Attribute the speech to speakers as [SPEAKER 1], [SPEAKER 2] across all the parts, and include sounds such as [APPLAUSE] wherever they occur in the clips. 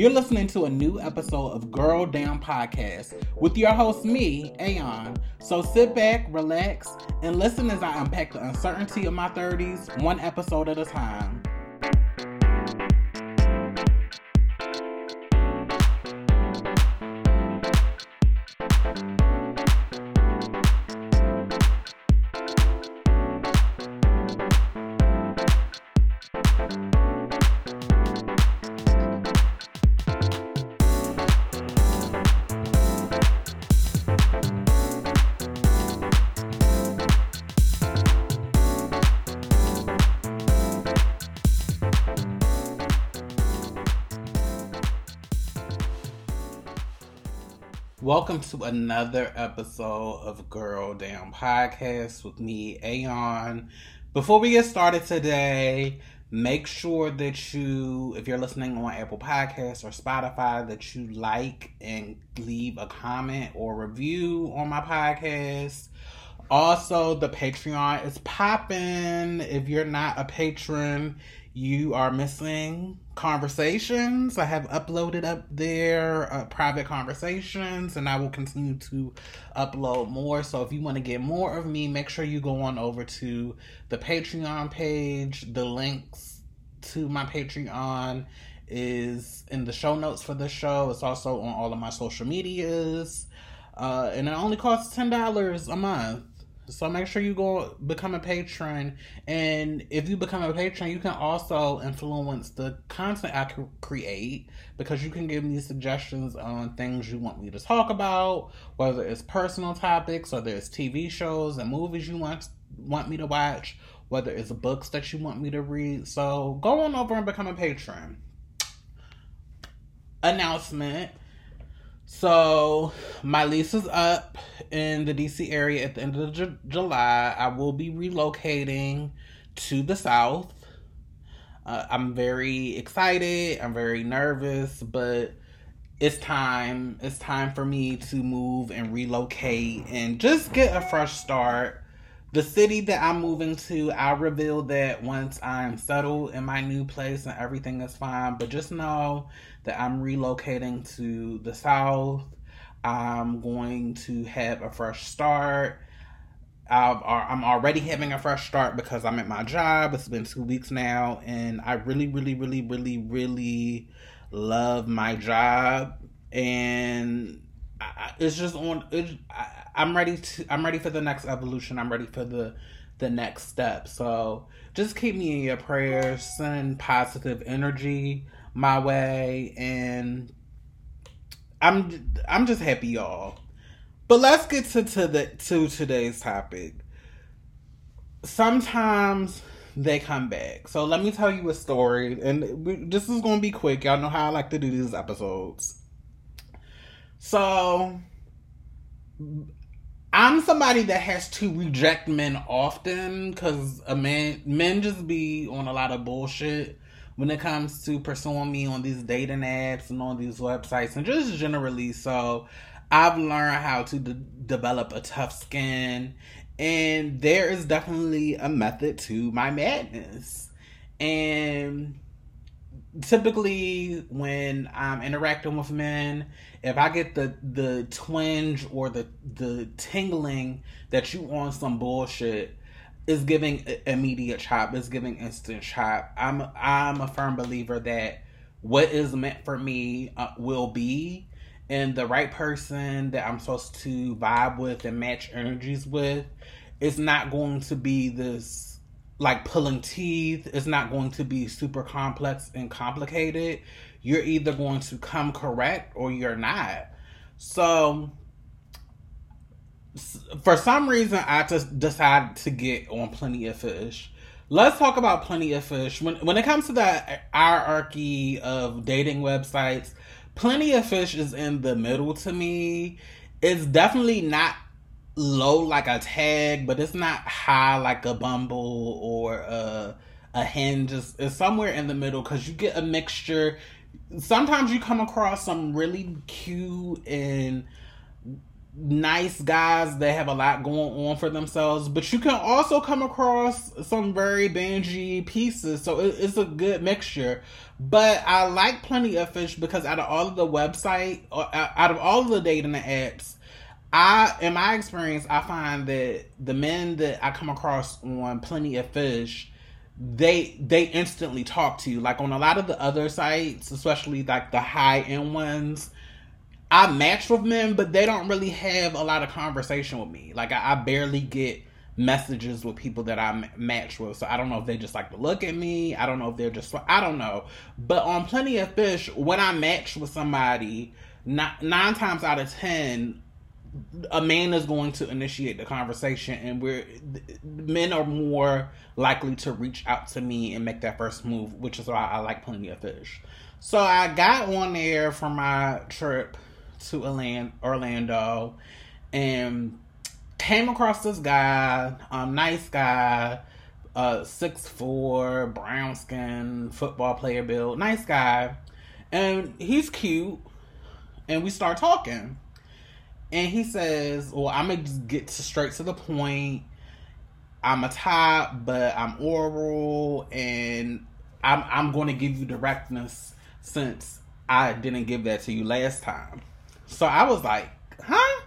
[SPEAKER 1] You're listening to a new episode of Girl Down Podcast with your host, me, Aeon. So sit back, relax, and listen as I unpack the uncertainty of my 30s, one episode at a time. Welcome to another episode of Girl Down Podcast with me, Aeon. Before we get started today, make sure that you, if you're listening on Apple Podcasts or Spotify, that you like and leave a comment or review on my podcast. Also, the Patreon is popping. If you're not a patron, you are missing conversations. I have uploaded up there uh, private conversations, and I will continue to upload more. So if you want to get more of me, make sure you go on over to the Patreon page. The links to my Patreon is in the show notes for the show. It's also on all of my social medias. Uh, and it only costs $10 a month. So make sure you go become a patron. And if you become a patron, you can also influence the content I create because you can give me suggestions on things you want me to talk about, whether it's personal topics or there's TV shows and movies you want want me to watch, whether it's books that you want me to read. So go on over and become a patron. Announcement so my lease is up in the DC area at the end of J- July. I will be relocating to the South. Uh, I'm very excited. I'm very nervous, but it's time. It's time for me to move and relocate and just get a fresh start. The city that I'm moving to, I'll reveal that once I'm settled in my new place and everything is fine. But just know that I'm relocating to the South. I'm going to have a fresh start. i am already having a fresh start because I'm at my job. It's been two weeks now, and I really, really, really, really, really love my job. And I, it's just on. It, I, I'm ready to. I'm ready for the next evolution. I'm ready for the the next step. So just keep me in your prayers. Send positive energy my way and I'm I'm just happy y'all. But let's get to, to the to today's topic. Sometimes they come back. So let me tell you a story and we, this is going to be quick. Y'all know how I like to do these episodes. So I'm somebody that has to reject men often cuz a man men just be on a lot of bullshit when it comes to pursuing me on these dating apps and on these websites and just generally. So I've learned how to de- develop a tough skin, and there is definitely a method to my madness. And typically, when I'm interacting with men, if I get the the twinge or the the tingling that you on some bullshit, is giving immediate chop, is giving instant chop. I'm I'm a firm believer that what is meant for me uh, will be, and the right person that I'm supposed to vibe with and match energies with is not going to be this like pulling teeth. is not going to be super complex and complicated. You're either going to come correct or you're not. So for some reason, I just decided to get on Plenty of Fish. Let's talk about Plenty of Fish. When when it comes to the hierarchy of dating websites, Plenty of Fish is in the middle to me. It's definitely not low like a tag, but it's not high like a Bumble or a a Hinge. It's, it's somewhere in the middle because you get a mixture. Sometimes you come across some really cute and nice guys that have a lot going on for themselves, but you can also come across some very bangy pieces. So it, it's a good mixture. But I like Plenty of Fish because out of all of the website, out of all of the dating apps, I, in my experience, I find that the men that I come across on Plenty of Fish, they they instantly talk to you. Like on a lot of the other sites, especially like the high end ones, I match with men, but they don't really have a lot of conversation with me. Like I, I barely get messages with people that I match with. So I don't know if they just like to look at me. I don't know if they're just I don't know. But on Plenty of Fish, when I match with somebody, nine, nine times out of ten, a man is going to initiate the conversation, and we're men are more likely to reach out to me and make that first move, which is why I like Plenty of Fish. So I got on there for my trip to Orlando and came across this guy, a nice guy, uh, six four, brown skin, football player build, nice guy, and he's cute. And we start talking, and he says, "Well, I'm gonna get straight to the point. I'm a top, but I'm oral, and I'm I'm going to give you directness since I didn't give that to you last time." So I was like, huh?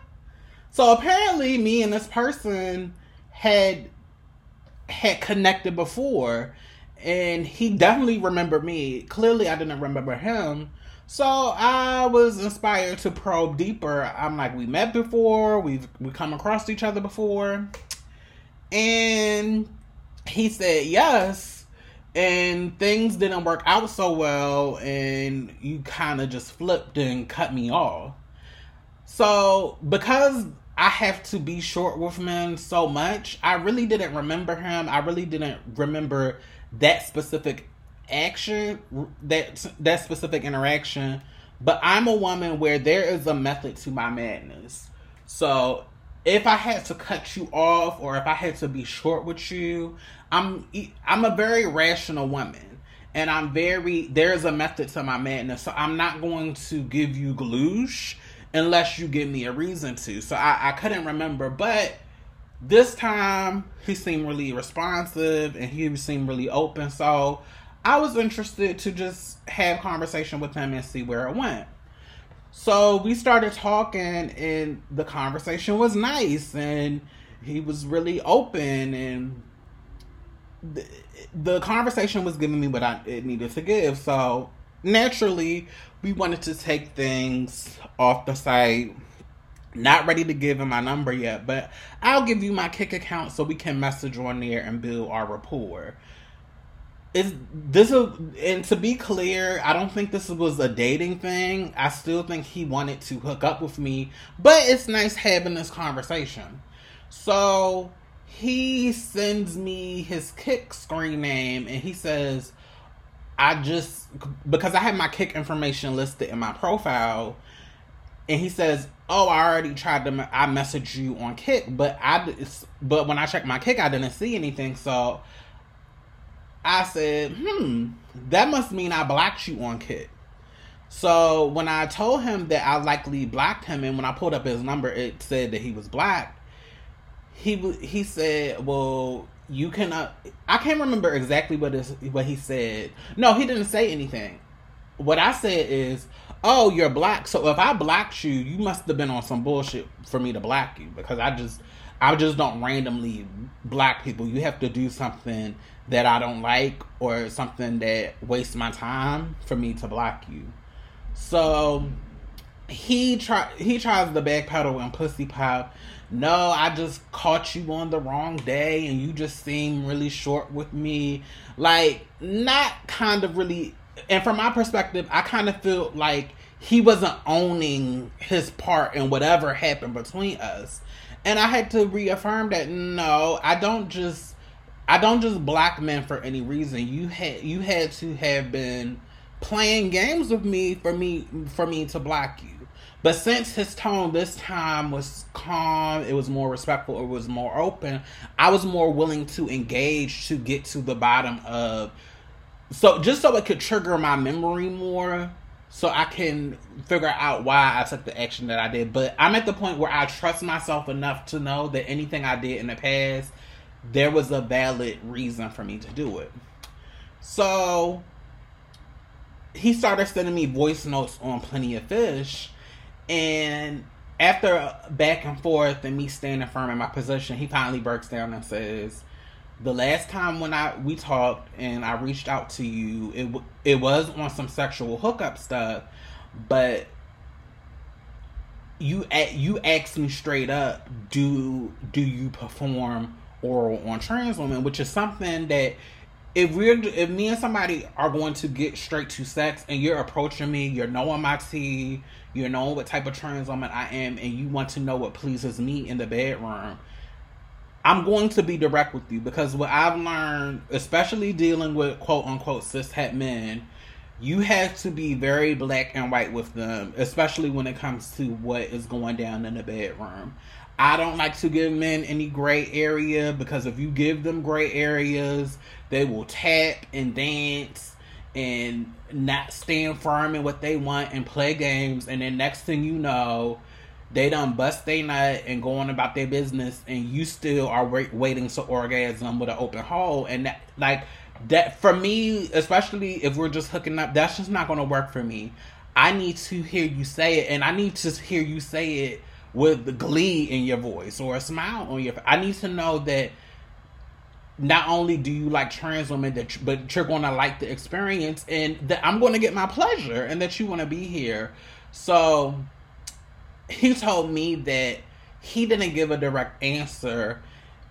[SPEAKER 1] So apparently me and this person had had connected before and he definitely remembered me. Clearly I didn't remember him. So I was inspired to probe deeper. I'm like, we met before, we've we come across each other before. And he said yes. And things didn't work out so well, and you kind of just flipped and cut me off. So because I have to be short with men so much, I really didn't remember him. I really didn't remember that specific action, that that specific interaction. But I'm a woman where there is a method to my madness. So if I had to cut you off or if I had to be short with you, I'm I'm a very rational woman and I'm very there's a method to my madness. So I'm not going to give you gloosh unless you give me a reason to. So I, I couldn't remember, but this time he seemed really responsive and he seemed really open. So I was interested to just have conversation with him and see where it went. So we started talking and the conversation was nice and he was really open and the, the conversation was giving me what I it needed to give. So naturally, we wanted to take things off the site. Not ready to give him my number yet, but I'll give you my Kik account so we can message on there and build our rapport. Is this a and to be clear, I don't think this was a dating thing. I still think he wanted to hook up with me, but it's nice having this conversation. So he sends me his Kik screen name and he says, I just because I had my Kik information listed in my profile, and he says, "Oh, I already tried to. I messaged you on Kik but I but when I checked my Kik I didn't see anything. So I said, hmm, that must mean I blocked you on Kik. So when I told him that I likely blocked him, and when I pulled up his number, it said that he was black. He he said, well, you cannot. I can't remember exactly what is what he said. No, he didn't say anything. What I said is, "Oh, you're black. So if I blocked you, you must have been on some bullshit for me to block you because I just, I just don't randomly block people. You have to do something that I don't like or something that wastes my time for me to block you." So he try he tries to backpedal and pussy pop no, I just caught you on the wrong day and you just seem really short with me. Like, not kind of really. And from my perspective, I kind of feel like he wasn't owning his part in whatever happened between us. And I had to reaffirm that no, I don't just I don't just block men for any reason. You had you had to have been playing games with me for me for me to block you. But since his tone this time was calm, it was more respectful, it was more open, I was more willing to engage to get to the bottom of so just so it could trigger my memory more so I can figure out why I took the action that I did. But I'm at the point where I trust myself enough to know that anything I did in the past, there was a valid reason for me to do it. So he started sending me voice notes on Plenty of Fish, and after back and forth and me standing firm in my position, he finally breaks down and says, "The last time when I we talked and I reached out to you, it it was on some sexual hookup stuff, but you you asked me straight up, do do you perform oral on trans women, which is something that." If we're if me and somebody are going to get straight to sex and you're approaching me, you're knowing my tea, you're knowing what type of trans woman I am, and you want to know what pleases me in the bedroom, I'm going to be direct with you because what I've learned, especially dealing with quote unquote cis het men, you have to be very black and white with them, especially when it comes to what is going down in the bedroom. I don't like to give men any gray area because if you give them gray areas, they will tap and dance and not stand firm in what they want and play games and then next thing you know they done bust their nut and going about their business and you still are wait, waiting to orgasm with an open hole. And that like that for me especially if we're just hooking up that's just not to work for me. I need to hear you say it and i need to hear you say it with the glee in your voice or a smile on your i need to know that not only do you like trans women, that but you're to like the experience, and that I'm to get my pleasure, and that you want to be here. So he told me that he didn't give a direct answer,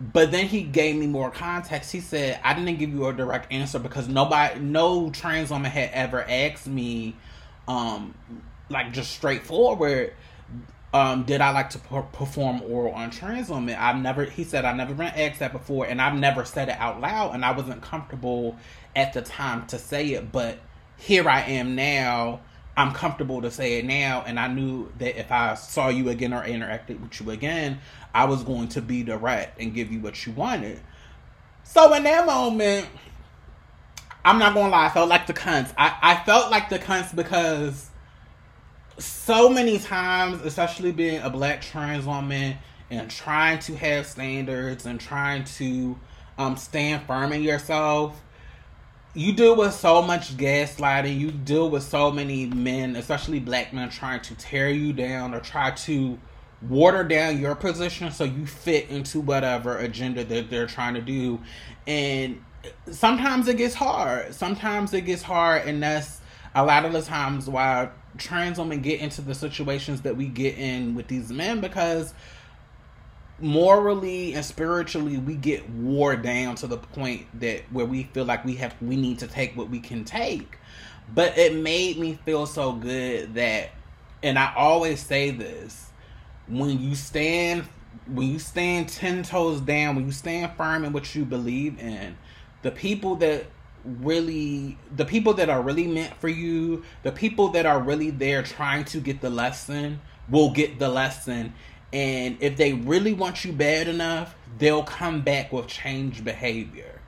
[SPEAKER 1] but then he gave me more context. He said, "I didn't give you a direct answer because nobody, no trans woman had ever asked me, um, like just straightforward." um, did I like to per- perform oral on trans women? I've never, he said, I've never been asked that before, and I've never said it out loud, and I wasn't comfortable at the time to say it, but here I am now. I'm comfortable to say it now, and I knew that if I saw you again or interacted with you again, I was going to be direct and give you what you wanted. So in that moment, I'm not gonna lie, I felt like the cunts. I, I felt like the cunts because so many times, especially being a black trans woman and trying to have standards and trying to um, stand firm in yourself, you deal with so much gaslighting. You deal with so many men, especially black men, trying to tear you down or try to water down your position so you fit into whatever agenda that they're trying to do. And sometimes it gets hard. Sometimes it gets hard, and that's a lot of the times why trans women get into the situations that we get in with these men because morally and spiritually we get wore down to the point that where we feel like we have we need to take what we can take but it made me feel so good that and i always say this when you stand when you stand 10 toes down when you stand firm in what you believe in the people that really the people that are really meant for you, the people that are really there trying to get the lesson will get the lesson. And if they really want you bad enough, they'll come back with changed behavior.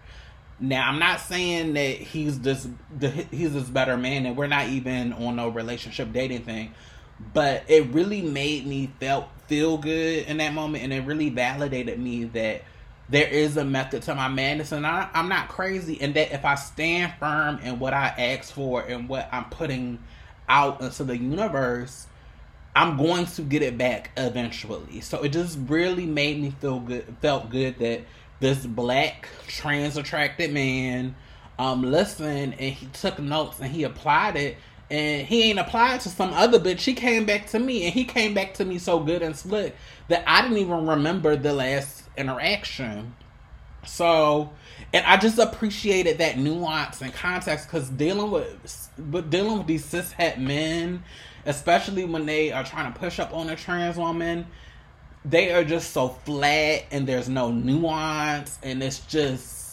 [SPEAKER 1] Now, I'm not saying that he's this the, he's this better man, and we're not even on no relationship dating thing, but it really made me felt feel good in that moment, and it really validated me that there is a method to my madness and I, am not crazy and that if i stand firm in what i ask for and what i'm putting out into the universe i'm going to get it back eventually so it just really made me feel good felt good that this black trans attracted man um listened and he took notes and he applied it and he ain't applied to some other bitch. He came back to me, and he came back to me so good and slick that I didn't even remember the last interaction. So, and I just appreciated that nuance and context because dealing with, but dealing with these cis het men, especially when they are trying to push up on a trans woman, they are just so flat and there's no nuance and it's just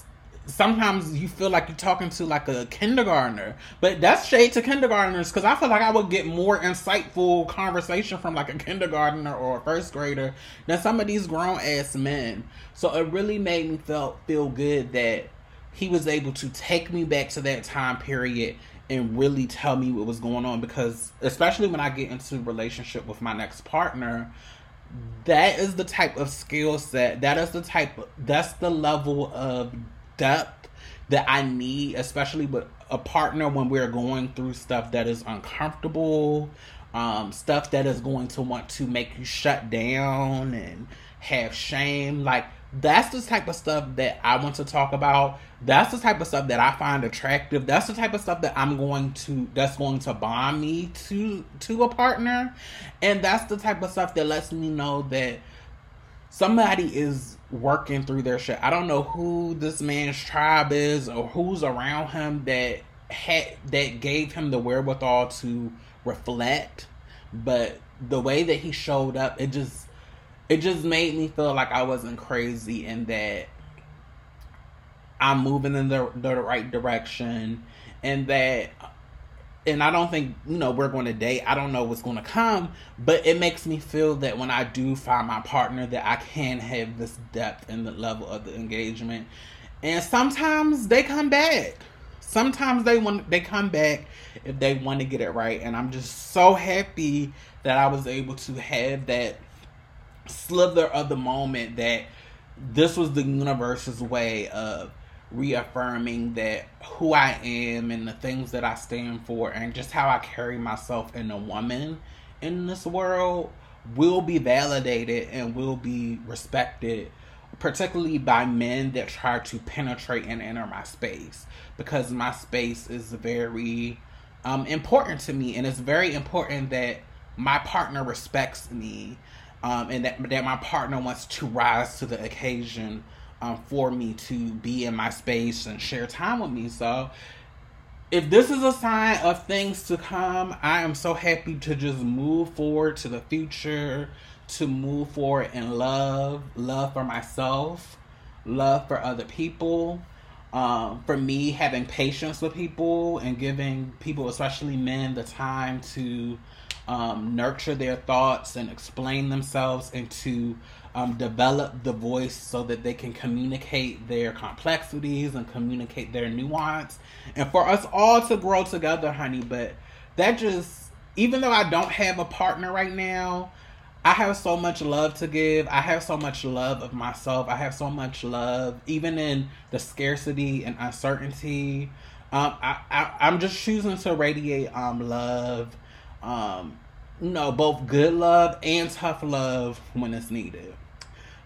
[SPEAKER 1] sometimes you feel like you're talking to like a kindergartner, but that's shade to kindergartners because I feel like I would get more insightful conversation from like a kindergartner or a first grader than some of these grown ass men. So it really made me feel feel good that he was able to take me back to that time period and really tell me what was going on because especially when I get into a relationship with my next partner, that is the type of skill set, that is the type of, that's the level of depth that I need, especially with a partner when we're going through stuff that is uncomfortable, um, stuff that is going to want to make you shut down and have shame. Like that's the type of stuff that I want to talk about. That's the type of stuff that I find attractive. That's the type of stuff that I'm going to that's going to bond me to to a partner. And that's the type of stuff that lets me know that somebody is working through their shit. I don't know who this man's tribe is or who's around him that had that gave him the wherewithal to reflect, but the way that he showed up, it just it just made me feel like I wasn't crazy and that I'm moving in the, the right direction and that and I don't think you know we're going to date. I don't know what's going to come, but it makes me feel that when I do find my partner, that I can have this depth and the level of the engagement. And sometimes they come back. Sometimes they want they come back if they want to get it right. And I'm just so happy that I was able to have that slither of the moment that this was the universe's way of reaffirming that who I am and the things that I stand for and just how I carry myself in a woman in this world will be validated and will be respected particularly by men that try to penetrate and enter my space. Because my space is very um, important to me and it's very important that my partner respects me um, and that that my partner wants to rise to the occasion um, for me to be in my space and share time with me. So, if this is a sign of things to come, I am so happy to just move forward to the future, to move forward in love, love for myself, love for other people. Um, for me, having patience with people and giving people, especially men, the time to um, nurture their thoughts and explain themselves and to um, develop the voice so that they can communicate their complexities and communicate their nuance. And for us all to grow together honey but that just even though i don't have a partner right now i have so much love to give. I have so much love of myself. I have so much love even in the scarcity and uncertainty. Um, I, I, i'm just choosing to radiate um, love um, know, both good love and tough love when it's needed.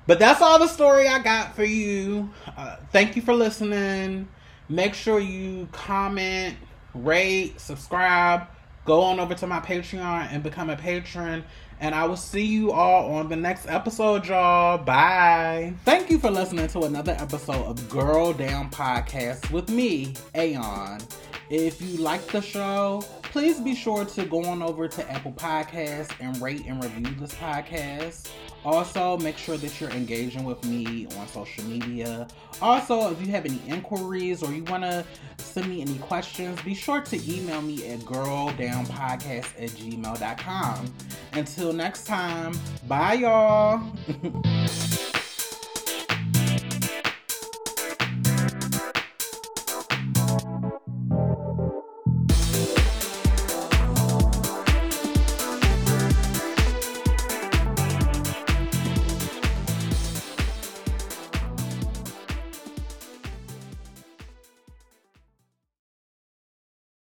[SPEAKER 1] But that's all the story I got for you. Uh, thank you for listening. Make sure you comment, rate, subscribe. Go on over to my Patreon and become a patron. And I will see you all on the next episode, y'all. Bye. Thank you for listening to another episode of Girl Down Podcast with me, Aeon. If you like the show, please be sure to go on over to Apple Podcasts and rate and review this podcast. Also, make sure that you're engaging with me on social media. Also, if you have any inquiries or you want to send me any questions, be sure to email me at girldownpodcast at gmail.com. Until next time, bye y'all. [LAUGHS]